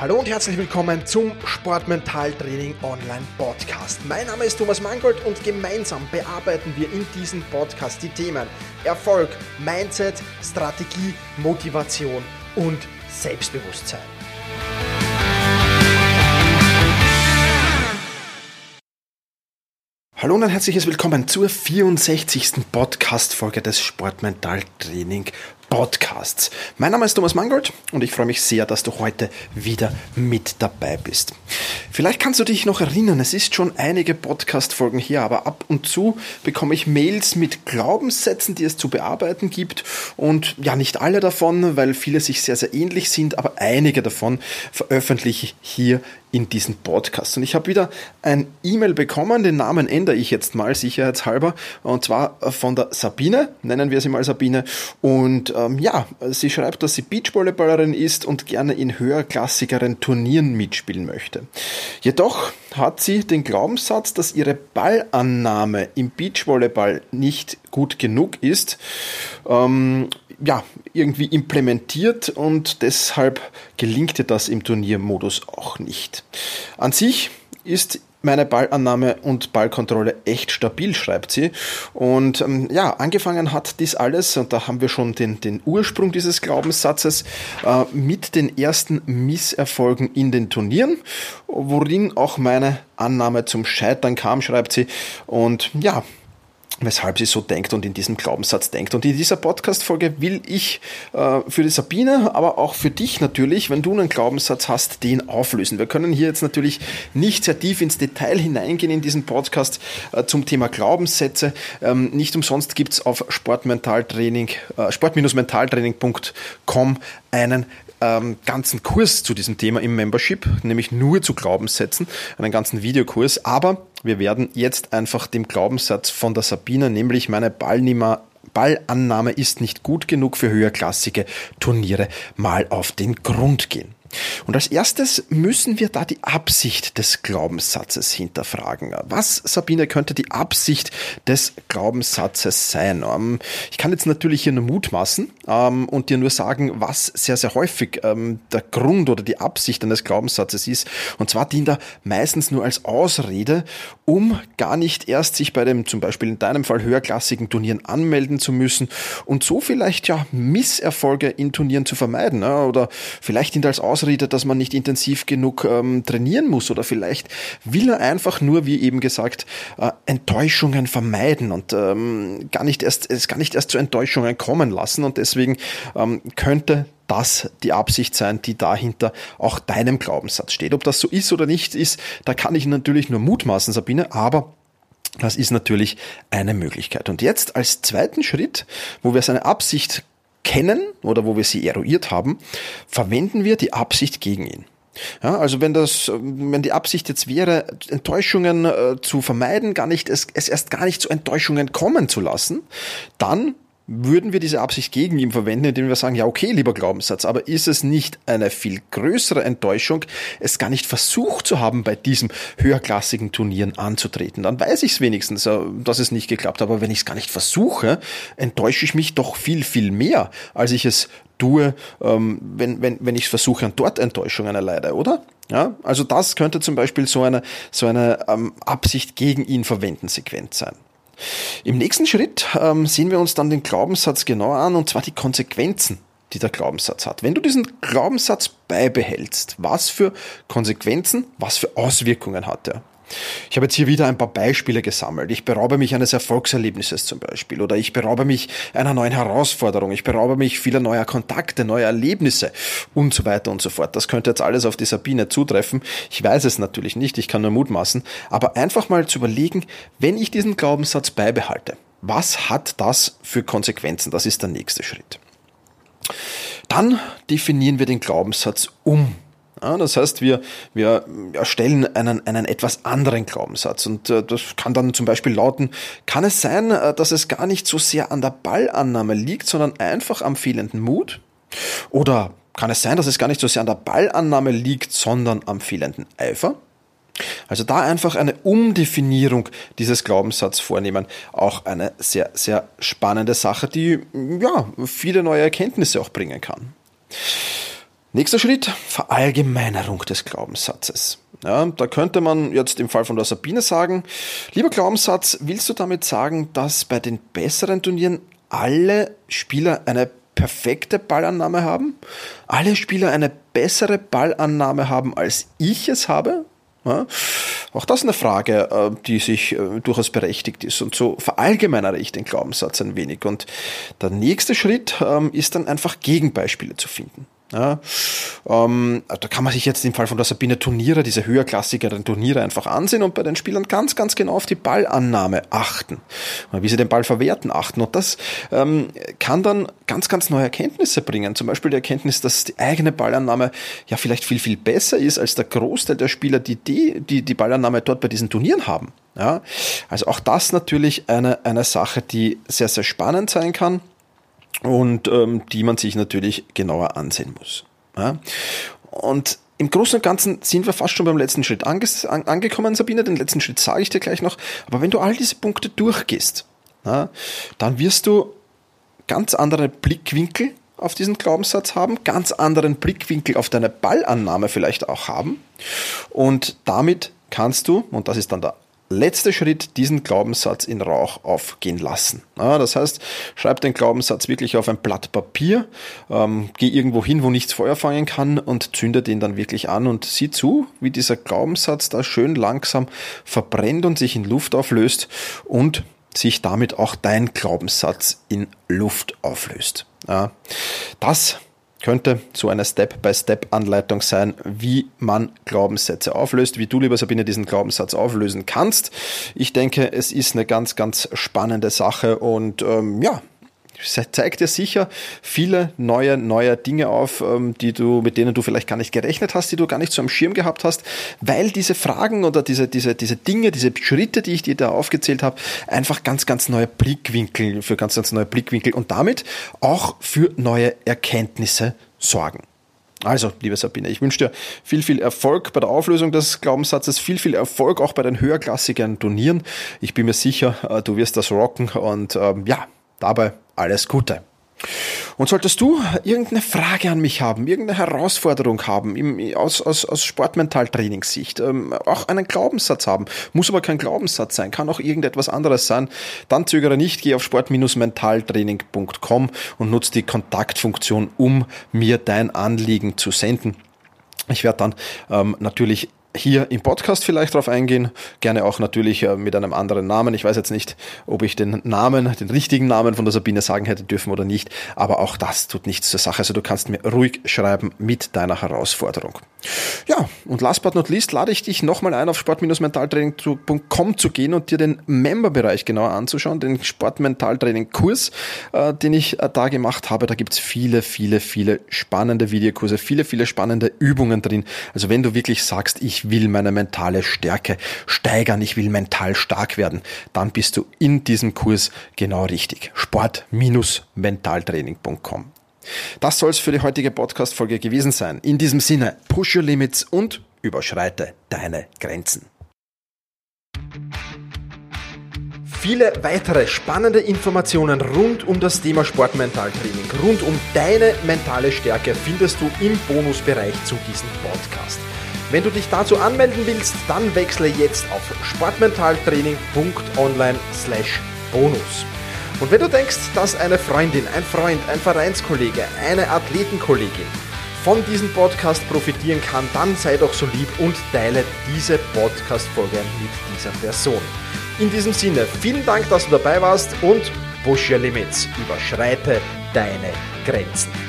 Hallo und herzlich willkommen zum Sportmentaltraining Online Podcast. Mein Name ist Thomas Mangold und gemeinsam bearbeiten wir in diesem Podcast die Themen Erfolg, Mindset, Strategie, Motivation und Selbstbewusstsein. Hallo und ein herzliches Willkommen zur 64. Podcast-Folge des Sportmentaltraining Podcasts. Mein Name ist Thomas Mangold und ich freue mich sehr, dass du heute wieder mit dabei bist. Vielleicht kannst du dich noch erinnern, es ist schon einige Podcast-Folgen hier, aber ab und zu bekomme ich Mails mit Glaubenssätzen, die es zu bearbeiten gibt und ja, nicht alle davon, weil viele sich sehr, sehr ähnlich sind, aber einige davon veröffentliche ich hier in diesem Podcast. Und ich habe wieder ein E-Mail bekommen, den Namen ändere ich jetzt mal sicherheitshalber, und zwar von der Sabine, nennen wir sie mal Sabine. Und ähm, ja, sie schreibt, dass sie Beachvolleyballerin ist und gerne in höherklassigeren Turnieren mitspielen möchte. Jedoch hat sie den Glaubenssatz, dass ihre Ballannahme im Beachvolleyball nicht gut genug ist, ähm, ja, irgendwie implementiert und deshalb gelingt ihr das im Turniermodus auch nicht. An sich ist meine Ballannahme und Ballkontrolle echt stabil, schreibt sie. Und ähm, ja, angefangen hat dies alles, und da haben wir schon den, den Ursprung dieses Glaubenssatzes, äh, mit den ersten Misserfolgen in den Turnieren, worin auch meine Annahme zum Scheitern kam, schreibt sie. Und ja, weshalb sie so denkt und in diesem Glaubenssatz denkt. Und in dieser Podcast-Folge will ich äh, für die Sabine, aber auch für dich natürlich, wenn du einen Glaubenssatz hast, den auflösen. Wir können hier jetzt natürlich nicht sehr tief ins Detail hineingehen in diesen Podcast äh, zum Thema Glaubenssätze. Ähm, nicht umsonst gibt's auf Sportmentaltraining, äh, sport-mentaltraining.com einen ähm, ganzen Kurs zu diesem Thema im Membership, nämlich nur zu Glaubenssätzen, einen ganzen Videokurs. Aber wir werden jetzt einfach dem Glaubenssatz von der Sabine, nämlich meine Ballnehmer Ballannahme ist nicht gut genug für höherklassige Turniere, mal auf den Grund gehen. Und als erstes müssen wir da die Absicht des Glaubenssatzes hinterfragen. Was, Sabine, könnte die Absicht des Glaubenssatzes sein? Ähm, ich kann jetzt natürlich hier nur mutmaßen ähm, und dir nur sagen, was sehr, sehr häufig ähm, der Grund oder die Absicht eines Glaubenssatzes ist. Und zwar dient er meistens nur als Ausrede, um gar nicht erst sich bei dem zum Beispiel in deinem Fall höherklassigen Turnieren anmelden zu müssen und so vielleicht ja Misserfolge in Turnieren zu vermeiden. Oder vielleicht dient er als Ausrede, Ausrede, dass man nicht intensiv genug ähm, trainieren muss oder vielleicht will er einfach nur, wie eben gesagt, äh, Enttäuschungen vermeiden und ähm, gar nicht erst, es gar nicht erst zu Enttäuschungen kommen lassen und deswegen ähm, könnte das die Absicht sein, die dahinter auch deinem Glaubenssatz steht. Ob das so ist oder nicht ist, da kann ich natürlich nur mutmaßen, Sabine, aber das ist natürlich eine Möglichkeit. Und jetzt als zweiten Schritt, wo wir seine Absicht kennen oder wo wir sie eruiert haben, verwenden wir die Absicht gegen ihn. Ja, also wenn das, wenn die Absicht jetzt wäre, Enttäuschungen äh, zu vermeiden, gar nicht, es, es erst gar nicht zu Enttäuschungen kommen zu lassen, dann würden wir diese Absicht gegen ihn verwenden, indem wir sagen, ja, okay, lieber Glaubenssatz, aber ist es nicht eine viel größere Enttäuschung, es gar nicht versucht zu haben, bei diesem höherklassigen Turnieren anzutreten? Dann weiß ich es wenigstens, äh, dass es nicht geklappt hat. Aber wenn ich es gar nicht versuche, enttäusche ich mich doch viel, viel mehr, als ich es tue, ähm, wenn, wenn, wenn ich versuche und dort Enttäuschungen erleide, oder? Ja, also das könnte zum Beispiel so eine, so eine ähm, Absicht gegen ihn verwenden Sequenz sein. Im nächsten Schritt ähm, sehen wir uns dann den Glaubenssatz genauer an, und zwar die Konsequenzen, die der Glaubenssatz hat. Wenn du diesen Glaubenssatz beibehältst, was für Konsequenzen, was für Auswirkungen hat er? Ich habe jetzt hier wieder ein paar Beispiele gesammelt. Ich beraube mich eines Erfolgserlebnisses zum Beispiel oder ich beraube mich einer neuen Herausforderung, ich beraube mich vieler neuer Kontakte, neuer Erlebnisse und so weiter und so fort. Das könnte jetzt alles auf die Sabine zutreffen. Ich weiß es natürlich nicht, ich kann nur mutmaßen, aber einfach mal zu überlegen, wenn ich diesen Glaubenssatz beibehalte, was hat das für Konsequenzen? Das ist der nächste Schritt. Dann definieren wir den Glaubenssatz um. Das heißt, wir, wir erstellen einen, einen etwas anderen Glaubenssatz. Und äh, das kann dann zum Beispiel lauten, kann es sein, äh, dass es gar nicht so sehr an der Ballannahme liegt, sondern einfach am fehlenden Mut? Oder kann es sein, dass es gar nicht so sehr an der Ballannahme liegt, sondern am fehlenden Eifer? Also da einfach eine Umdefinierung dieses Glaubenssatzes vornehmen. Auch eine sehr, sehr spannende Sache, die ja viele neue Erkenntnisse auch bringen kann. Nächster Schritt, Verallgemeinerung des Glaubenssatzes. Ja, da könnte man jetzt im Fall von der Sabine sagen, lieber Glaubenssatz, willst du damit sagen, dass bei den besseren Turnieren alle Spieler eine perfekte Ballannahme haben? Alle Spieler eine bessere Ballannahme haben, als ich es habe? Ja, auch das ist eine Frage, äh, die sich äh, durchaus berechtigt ist. Und so verallgemeinere ich den Glaubenssatz ein wenig. Und der nächste Schritt ähm, ist dann einfach Gegenbeispiele zu finden. Ja, ähm, da kann man sich jetzt im Fall von der Sabine Turniere, diese höherklassigeren Turniere einfach ansehen und bei den Spielern ganz, ganz genau auf die Ballannahme achten, wie sie den Ball verwerten achten. Und das ähm, kann dann ganz, ganz neue Erkenntnisse bringen. Zum Beispiel die Erkenntnis, dass die eigene Ballannahme ja vielleicht viel, viel besser ist als der Großteil der Spieler, die die, die, die Ballannahme dort bei diesen Turnieren haben. Ja, also auch das natürlich eine, eine Sache, die sehr, sehr spannend sein kann und ähm, die man sich natürlich genauer ansehen muss. Ja? Und im Großen und Ganzen sind wir fast schon beim letzten Schritt ange an, angekommen, Sabine. Den letzten Schritt sage ich dir gleich noch. Aber wenn du all diese Punkte durchgehst, ja, dann wirst du ganz andere Blickwinkel auf diesen Glaubenssatz haben, ganz anderen Blickwinkel auf deine Ballannahme vielleicht auch haben. Und damit kannst du, und das ist dann der letzte Schritt, diesen Glaubenssatz in Rauch aufgehen lassen. Das heißt, schreib den Glaubenssatz wirklich auf ein Blatt Papier, ähm, geh irgendwo hin, wo nichts Feuer fangen kann und zünde den dann wirklich an und sieh zu, wie dieser Glaubenssatz da schön langsam verbrennt und sich in Luft auflöst und sich damit auch dein Glaubenssatz in Luft auflöst. Das könnte so eine Step-by-Step-Anleitung sein, wie man Glaubenssätze auflöst, wie du, lieber Sabine, diesen Glaubenssatz auflösen kannst. Ich denke, es ist eine ganz, ganz spannende Sache und ähm, ja, zeigt dir sicher viele neue, neue Dinge auf, ähm, die du, mit denen du vielleicht gar nicht gerechnet hast, die du gar nicht so am Schirm gehabt hast, weil diese Fragen oder diese, diese, diese Dinge, diese Schritte, die ich dir da aufgezählt habe, einfach ganz, ganz neue Blickwinkel, für ganz, ganz neue Blickwinkel und damit auch für neue Erkenntnisse sorgen. Also, liebe Sabine, ich wünsche dir viel, viel Erfolg bei der Auflösung des Glaubenssatzes, viel, viel Erfolg auch bei den höherklassigen Turnieren. Ich bin mir sicher, äh, du wirst das rocken und ähm, ja, dabei alles Gute. Und solltest du irgendeine Frage an mich haben, irgendeine Herausforderung haben, im, aus, aus, aus Sportmentaltrainingssicht, ähm, auch einen Glaubenssatz haben, muss aber kein Glaubenssatz sein, kann auch irgendetwas anderes sein, dann zögere nicht, geh auf sport-mentaltraining.com und nutze die Kontaktfunktion, um mir dein Anliegen zu senden. Ich werde dann ähm, natürlich hier im Podcast vielleicht drauf eingehen. Gerne auch natürlich äh, mit einem anderen Namen. Ich weiß jetzt nicht, ob ich den Namen, den richtigen Namen von der Sabine sagen hätte dürfen oder nicht, aber auch das tut nichts zur Sache. Also du kannst mir ruhig schreiben mit deiner Herausforderung. Ja, und last but not least lade ich dich nochmal ein, auf sport-mentaltraining.com zu gehen und dir den Member-Bereich genauer anzuschauen, den Sport-Mentaltraining-Kurs, äh, den ich äh, da gemacht habe. Da gibt's viele, viele, viele spannende Videokurse, viele, viele spannende Übungen drin. Also wenn du wirklich sagst, will meine mentale Stärke steigern, ich will mental stark werden, dann bist du in diesem Kurs genau richtig. Sport-mentaltraining.com. Das soll es für die heutige Podcast-Folge gewesen sein. In diesem Sinne, push your limits und überschreite deine Grenzen. Viele weitere spannende Informationen rund um das Thema Sportmentaltraining, rund um deine mentale Stärke findest du im Bonusbereich zu diesem Podcast. Wenn du dich dazu anmelden willst, dann wechsle jetzt auf sportmentaltraining.online/bonus. Und wenn du denkst, dass eine Freundin, ein Freund, ein Vereinskollege, eine Athletenkollegin von diesem Podcast profitieren kann, dann sei doch so lieb und teile diese Podcast-Folge mit dieser Person. In diesem Sinne, vielen Dank, dass du dabei warst und push your limits, überschreite deine Grenzen.